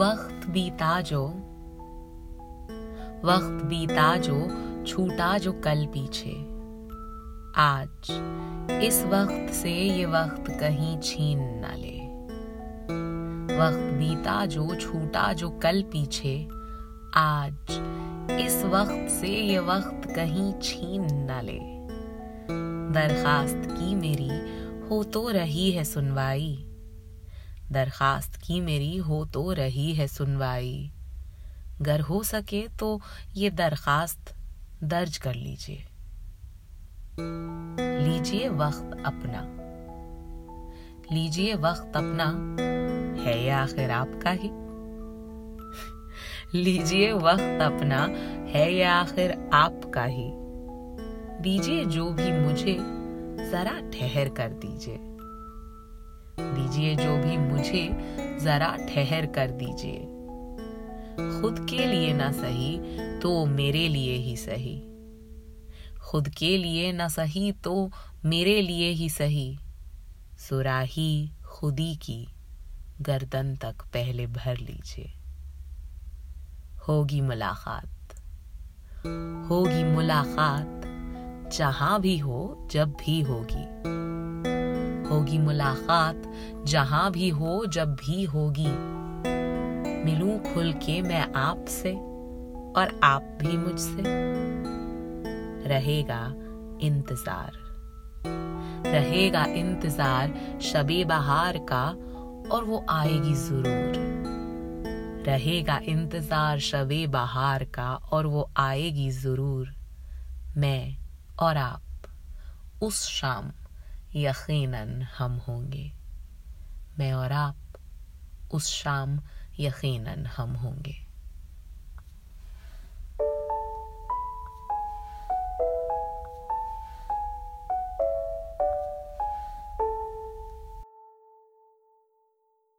वक्त बीता जो, वक्त बीता जो, छूटा जो कल पीछे। आज, इस वक्त से ये वक्त कहीं छीन न ले। वक्त बीता जो, छूटा जो कल पीछे। आज, इस वक्त से ये वक्त कहीं छीन न ले। दरखास्त की मेरी, हो तो रही है सुनवाई। दरखास्त की मेरी हो तो रही है सुनवाई। गर हो सके तो ये दरखास्त दर्ज कर लीजिए। लीजिए वक्त अपना। लीजिए वक्त अपना। है ये आखिर आपका ही। लीजिए वक्त अपना। है ये आखिर आपका ही। दीजिए जो भी मुझे, जरा ठहर कर दीजिए। दीजिए जो भी मुझे जरा ठहर कर दीजिए। खुद के लिए ना सही तो मेरे लिए ही सही। खुद के लिए ना सही तो मेरे लिए ही सही। सुराही खुदी की, गर्दन तक पहले भर लीजिए। होगी मुलाकात। होगी मुलाकात, जहाँ भी हो, जब भी होगी। होगी मुलाकात, जहाँ भी हो, जब भी होगी। मिलूं खुल के मैं आपसे और आप भी मुझसे। रहेगा इंतज़ार। रहेगा इंतज़ार शबे बहार का और वो आएगी ज़रूर। रहेगा इंतज़ार शबे बहार का और वो आएगी ज़रूर। मैं और आप उस शाम यकीनन हम होंगे। मैं और आप उस शाम यकीनन हम होंगे।